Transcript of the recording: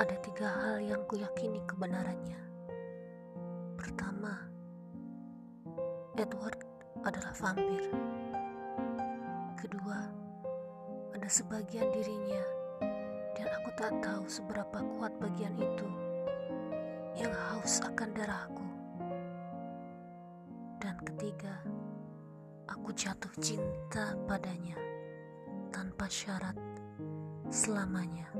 Ada tiga hal yang kuyakini kebenarannya. Pertama, Edward adalah vampir. Kedua, ada sebagian dirinya dan aku tak tahu seberapa kuat bagian itu yang haus akan darahku. Dan ketiga, aku jatuh cinta padanya tanpa syarat selamanya.